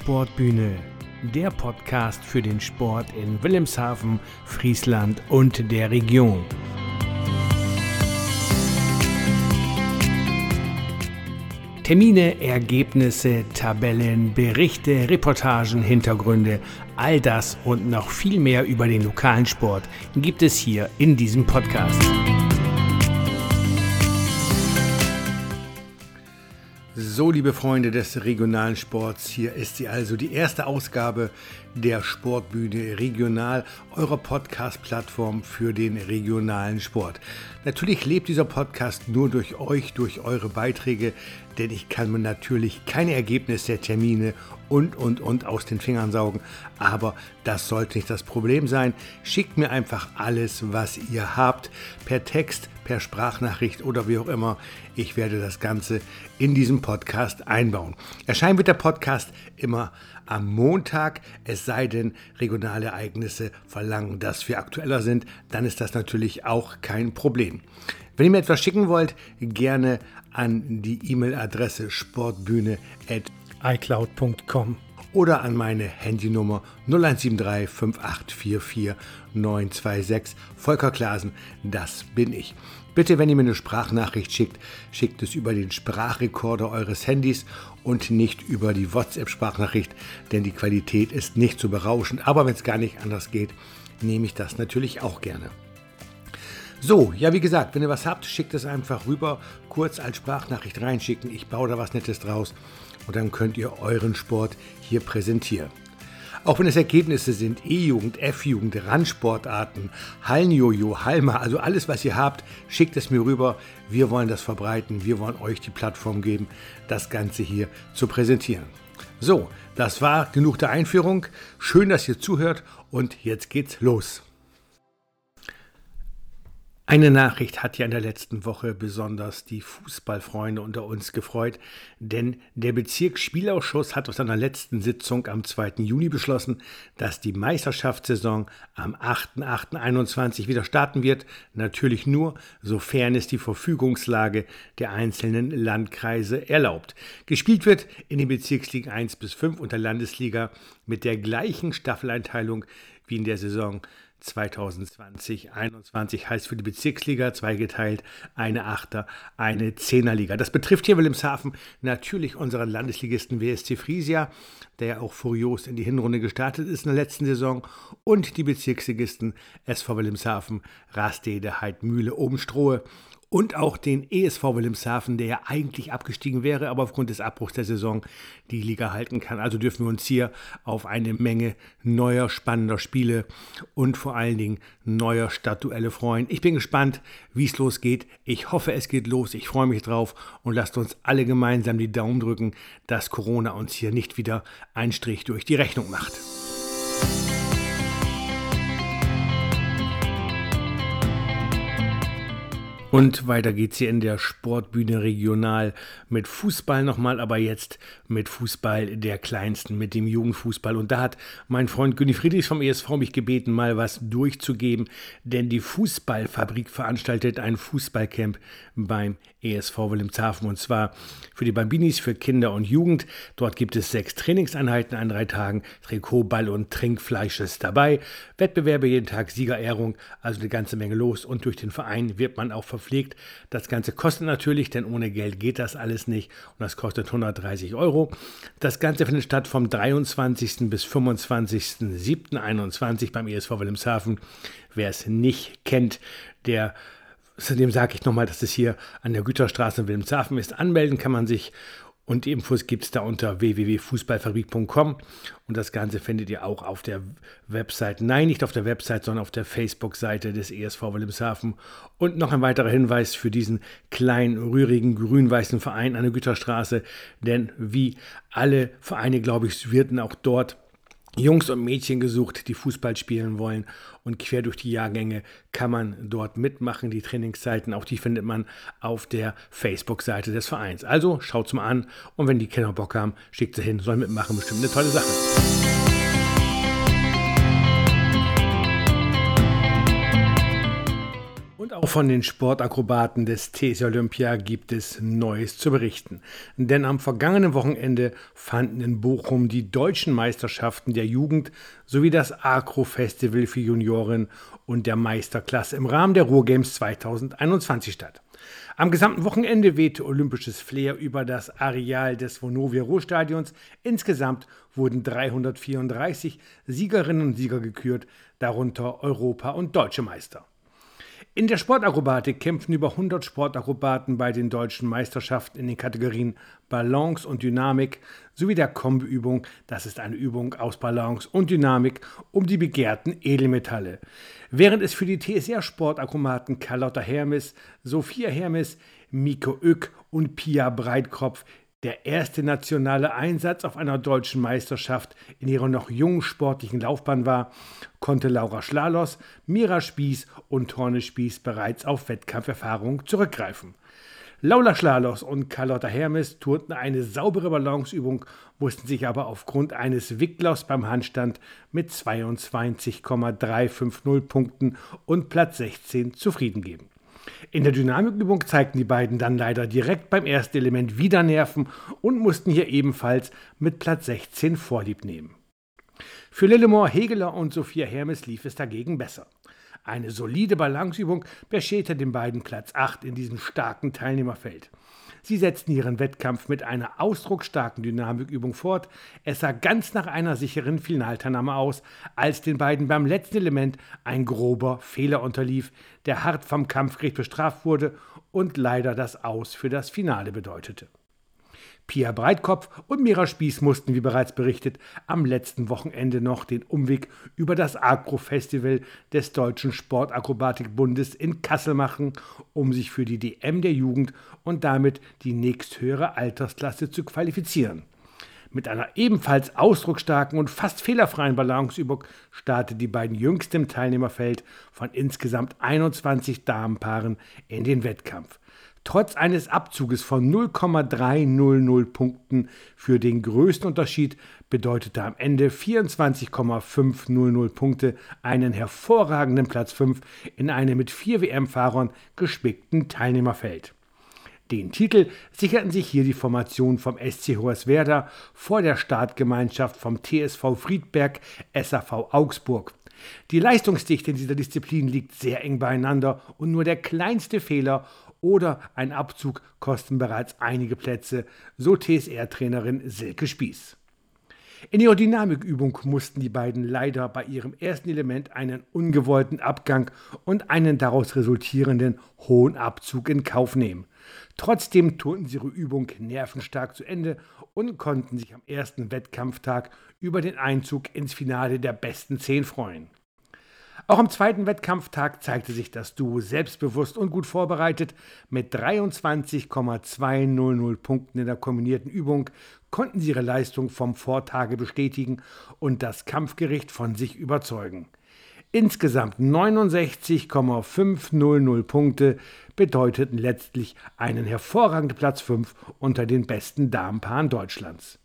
Sportbühne, der Podcast für den Sport in Wilhelmshaven, Friesland und der Region. Termine, Ergebnisse, Tabellen, Berichte, Reportagen, Hintergründe, all das und noch viel mehr über den lokalen Sport gibt es hier in diesem Podcast. So, liebe Freunde des regionalen Sports, hier ist sie also, die erste Ausgabe der Sportbühne Regional, eurer Podcast-Plattform für den regionalen Sport. Natürlich lebt dieser Podcast nur durch euch, durch eure Beiträge, denn ich kann mir natürlich keine Ergebnisse der Termine und, und, und aus den Fingern saugen. Aber das sollte nicht das Problem sein. Schickt mir einfach alles, was ihr habt, per Text, per Sprachnachricht oder wie auch immer. Ich werde das Ganze in diesem Podcast einbauen. Erscheinen wird der Podcast immer am Montag, es sei denn, regionale Ereignisse verlangen, dass wir aktueller sind, dann ist das natürlich auch kein Problem. Wenn ihr mir etwas schicken wollt, gerne an die E-Mail-Adresse sportbühne.icloud.com oder an meine Handynummer 0173 5844 926. Volker Klasen, das bin ich. Bitte, wenn ihr mir eine Sprachnachricht schickt, schickt es über den Sprachrekorder eures Handys und nicht über die WhatsApp-Sprachnachricht, denn die Qualität ist nicht so berauschend. Aber wenn es gar nicht anders geht, nehme ich das natürlich auch gerne. So, ja, wie gesagt, wenn ihr was habt, schickt es einfach rüber, kurz als Sprachnachricht reinschicken. Ich baue da was Nettes draus und dann könnt ihr euren Sport hier präsentieren. Auch wenn es Ergebnisse sind, E-Jugend, F-Jugend, Randsportarten, Hallenjojo, Halma, also alles, was ihr habt, schickt es mir rüber. Wir wollen das verbreiten, wir wollen euch die Plattform geben, das Ganze hier zu präsentieren. So, das war genug der Einführung. Schön, dass ihr zuhört und jetzt geht's los. Eine Nachricht hat ja in der letzten Woche besonders die Fußballfreunde unter uns gefreut, denn der Bezirksspielausschuss hat aus seiner letzten Sitzung am 2. Juni beschlossen, dass die Meisterschaftssaison am 8.8.21 wieder starten wird, natürlich nur, sofern es die Verfügungslage der einzelnen Landkreise erlaubt. Gespielt wird in den Bezirksligen 1 bis 5 und der Landesliga mit der gleichen Staffeleinteilung wie in der Saison 2020, 21 heißt für die Bezirksliga zweigeteilt eine Achter, eine Zehnerliga. Das betrifft hier Wilhelmshaven natürlich unseren Landesligisten WSC Friesia, der ja auch furios in die Hinrunde gestartet ist in der letzten Saison, und die Bezirksligisten SV Wilhelmshaven, Rastede, Heidmühle, Obenstrohe und auch den ESV Wilhelmshaven, der ja eigentlich abgestiegen wäre, aber aufgrund des Abbruchs der Saison die Liga halten kann. Also dürfen wir uns hier auf eine Menge neuer, spannender Spiele und vor allen Dingen neuer Stadtduelle freuen. Ich bin gespannt, wie es losgeht. Ich hoffe, es geht los. Ich freue mich drauf und lasst uns alle gemeinsam die Daumen drücken, dass Corona uns hier nicht wieder einen Strich durch die Rechnung macht. Und weiter geht's hier in der Sportbühne regional mit Fußball nochmal, aber jetzt mit Fußball der Kleinsten, mit dem Jugendfußball. Und da hat mein Freund Günni Friedrichs vom ESV mich gebeten, mal was durchzugeben, denn die Fußballfabrik veranstaltet ein Fußballcamp beim ESV Wilhelmshaven und zwar für die Bambinis, für Kinder und Jugend. Dort gibt es sechs Trainingseinheiten an drei Tagen. Trikot, Ball und Trinkfleisch ist dabei. Wettbewerbe jeden Tag, Siegerehrung, also eine ganze Menge los und durch den Verein wird man auch verpflegt. Das Ganze kostet natürlich, denn ohne Geld geht das alles nicht und das kostet 130 Euro. Das Ganze findet statt vom 23. bis 25.07.21 beim ESV Wilhelmshaven. Wer es nicht kennt, der Außerdem sage ich nochmal, dass es hier an der Güterstraße in Wilhelmshaven ist. Anmelden kann man sich und die Infos gibt es da unter www.fußballfabrik.com und das Ganze findet ihr auch auf der Website, nein, nicht auf der Website, sondern auf der Facebook-Seite des ESV Wilhelmshaven. Und noch ein weiterer Hinweis für diesen kleinen, rührigen, grün-weißen Verein an der Güterstraße, denn wie alle Vereine, glaube ich, werden auch dort Jungs und Mädchen gesucht, die Fußball spielen wollen. Und quer durch die Jahrgänge kann man dort mitmachen. Die Trainingszeiten, auch die findet man auf der Facebook-Seite des Vereins. Also schaut's mal an und wenn die Kinder Bock haben, schickt sie hin, sollen mitmachen. Bestimmt eine tolle Sache. Auch von den Sportakrobaten des TS Olympia gibt es Neues zu berichten. Denn am vergangenen Wochenende fanden in Bochum die deutschen Meisterschaften der Jugend sowie das Agro-Festival für Junioren und der Meisterklasse im Rahmen der Ruhrgames 2021 statt. Am gesamten Wochenende wehte olympisches Flair über das Areal des Vonovia Ruhrstadions. Insgesamt wurden 334 Siegerinnen und Sieger gekürt, darunter Europa- und deutsche Meister. In der Sportakrobatik kämpfen über 100 Sportakrobaten bei den deutschen Meisterschaften in den Kategorien Balance und Dynamik sowie der Kombiübung, das ist eine Übung aus Balance und Dynamik, um die begehrten Edelmetalle. Während es für die TSR-Sportakrobaten Carlotta Hermes, Sophia Hermes, Miko Oeck und Pia Breitkopf der erste nationale Einsatz auf einer deutschen Meisterschaft in ihrer noch jungen sportlichen Laufbahn war, konnte Laura Schlalos, Mira Spieß und Torne Spieß bereits auf Wettkampferfahrung zurückgreifen. Laura Schlalos und Carlotta Hermes turnten eine saubere Balanceübung, mussten sich aber aufgrund eines Wicklers beim Handstand mit 22,350 Punkten und Platz 16 zufrieden geben. In der Dynamikübung zeigten die beiden dann leider direkt beim ersten Element wieder Nerven und mussten hier ebenfalls mit Platz 16 Vorlieb nehmen. Für Lillemore Hegeler und Sophia Hermes lief es dagegen besser. Eine solide Balanceübung bescherte den beiden Platz 8 in diesem starken Teilnehmerfeld. Sie setzten ihren Wettkampf mit einer ausdrucksstarken Dynamikübung fort. Es sah ganz nach einer sicheren Finalteilnahme aus, als den beiden beim letzten Element ein grober Fehler unterlief, der hart vom Kampfgericht bestraft wurde und leider das Aus für das Finale bedeutete. Pia Breitkopf und Mira Spieß mussten, wie bereits berichtet, am letzten Wochenende noch den Umweg über das Agro-Festival des Deutschen Sportakrobatikbundes in Kassel machen, um sich für die DM der Jugend und damit die nächsthöhere Altersklasse zu qualifizieren. Mit einer ebenfalls ausdrucksstarken und fast fehlerfreien Balanceübung starteten die beiden jüngsten Teilnehmerfeld von insgesamt 21 Damenpaaren in den Wettkampf. Trotz eines Abzuges von 0,300 Punkten für den größten Unterschied bedeutete am Ende 24,500 Punkte einen hervorragenden Platz 5 in einem mit vier WM-Fahrern gespickten Teilnehmerfeld. Den Titel sicherten sich hier die Formation vom SC Hoyerswerda vor der Startgemeinschaft vom TSV Friedberg SAV Augsburg. Die Leistungsdichte in dieser Disziplin liegt sehr eng beieinander und nur der kleinste Fehler oder ein Abzug kosten bereits einige Plätze, so TSR-Trainerin Silke Spieß. In ihrer Dynamikübung mussten die beiden leider bei ihrem ersten Element einen ungewollten Abgang und einen daraus resultierenden hohen Abzug in Kauf nehmen. Trotzdem turnten sie ihre Übung nervenstark zu Ende und konnten sich am ersten Wettkampftag über den Einzug ins Finale der besten zehn freuen. Auch am zweiten Wettkampftag zeigte sich das Duo selbstbewusst und gut vorbereitet. Mit 23,200 Punkten in der kombinierten Übung konnten sie ihre Leistung vom Vortage bestätigen und das Kampfgericht von sich überzeugen. Insgesamt 69,500 Punkte bedeuteten letztlich einen hervorragenden Platz 5 unter den besten Damenpaaren Deutschlands.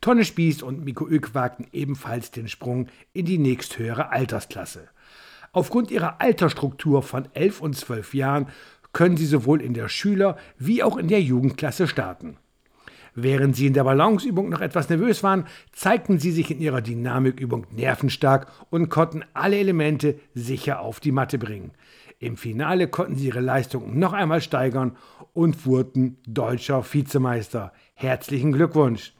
Tonne Spieß und Miko Oeck wagten ebenfalls den Sprung in die nächsthöhere Altersklasse. Aufgrund ihrer Altersstruktur von 11 und 12 Jahren können sie sowohl in der Schüler- wie auch in der Jugendklasse starten. Während sie in der Balanceübung noch etwas nervös waren, zeigten sie sich in ihrer Dynamikübung nervenstark und konnten alle Elemente sicher auf die Matte bringen. Im Finale konnten sie ihre Leistung noch einmal steigern und wurden deutscher Vizemeister. Herzlichen Glückwunsch!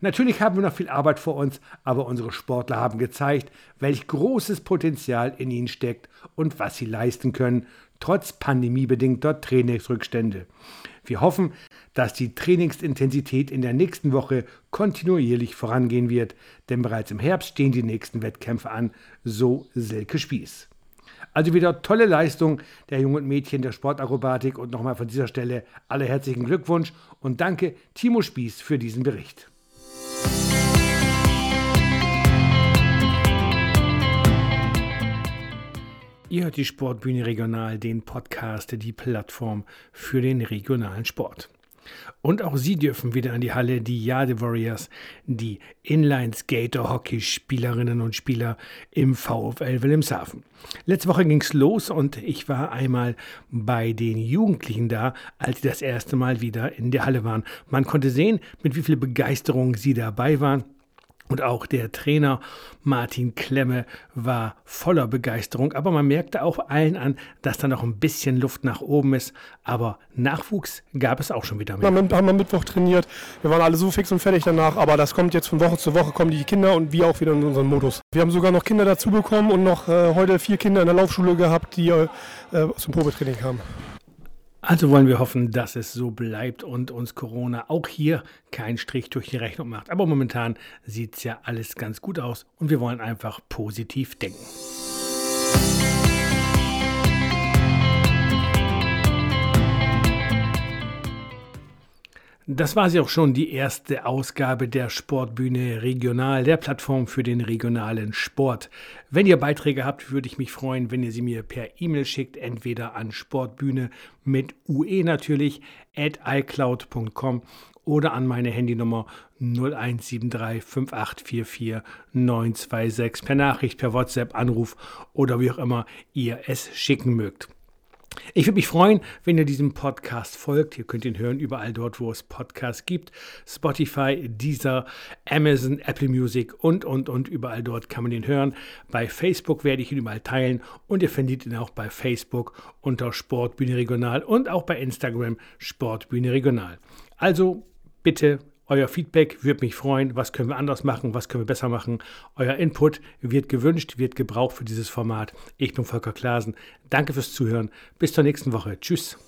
Natürlich haben wir noch viel Arbeit vor uns, aber unsere Sportler haben gezeigt, welch großes Potenzial in ihnen steckt und was sie leisten können, trotz pandemiebedingter Trainingsrückstände. Wir hoffen, dass die Trainingsintensität in der nächsten Woche kontinuierlich vorangehen wird, denn bereits im Herbst stehen die nächsten Wettkämpfe an, so Silke Spieß. Also wieder tolle Leistung der jungen Mädchen der Sportakrobatik und nochmal von dieser Stelle alle herzlichen Glückwunsch und danke Timo Spieß für diesen Bericht. Ihr hört die Sportbühne Regional, den Podcast, die Plattform für den regionalen Sport. Und auch sie dürfen wieder an die Halle, die Jade Warriors, die Inline-Skater-Hockey-Spielerinnen und Spieler im VfL Wilhelmshaven. Letzte Woche ging es los und ich war einmal bei den Jugendlichen da, als sie das erste Mal wieder in der Halle waren. Man konnte sehen, mit wie viel Begeisterung sie dabei waren. Und auch der Trainer Martin Klemme war voller Begeisterung, aber man merkte auch allen an, dass da noch ein bisschen Luft nach oben ist. Aber Nachwuchs gab es auch schon wieder mehr. Wir haben am Mittwoch trainiert, wir waren alle so fix und fertig danach, aber das kommt jetzt von Woche zu Woche, kommen die Kinder und wir auch wieder in unseren Modus. Wir haben sogar noch Kinder dazu bekommen und noch äh, heute vier Kinder in der Laufschule gehabt, die äh, zum Probetraining kamen. Also wollen wir hoffen, dass es so bleibt und uns Corona auch hier keinen Strich durch die Rechnung macht. Aber momentan sieht es ja alles ganz gut aus und wir wollen einfach positiv denken. Das war sie auch schon, die erste Ausgabe der Sportbühne Regional, der Plattform für den regionalen Sport. Wenn ihr Beiträge habt, würde ich mich freuen, wenn ihr sie mir per E-Mail schickt, entweder an Sportbühne mit UE natürlich, at iCloud.com oder an meine Handynummer 0173 5844 926 per Nachricht, per WhatsApp, Anruf oder wie auch immer ihr es schicken mögt. Ich würde mich freuen, wenn ihr diesem Podcast folgt. Ihr könnt ihn hören überall dort, wo es Podcasts gibt. Spotify, Deezer, Amazon, Apple Music und, und, und. Überall dort kann man ihn hören. Bei Facebook werde ich ihn überall teilen und ihr findet ihn auch bei Facebook unter Sportbühne Regional und auch bei Instagram Sportbühne Regional. Also bitte euer Feedback würde mich freuen. Was können wir anders machen? Was können wir besser machen? Euer Input wird gewünscht, wird gebraucht für dieses Format. Ich bin Volker Klasen. Danke fürs Zuhören. Bis zur nächsten Woche. Tschüss.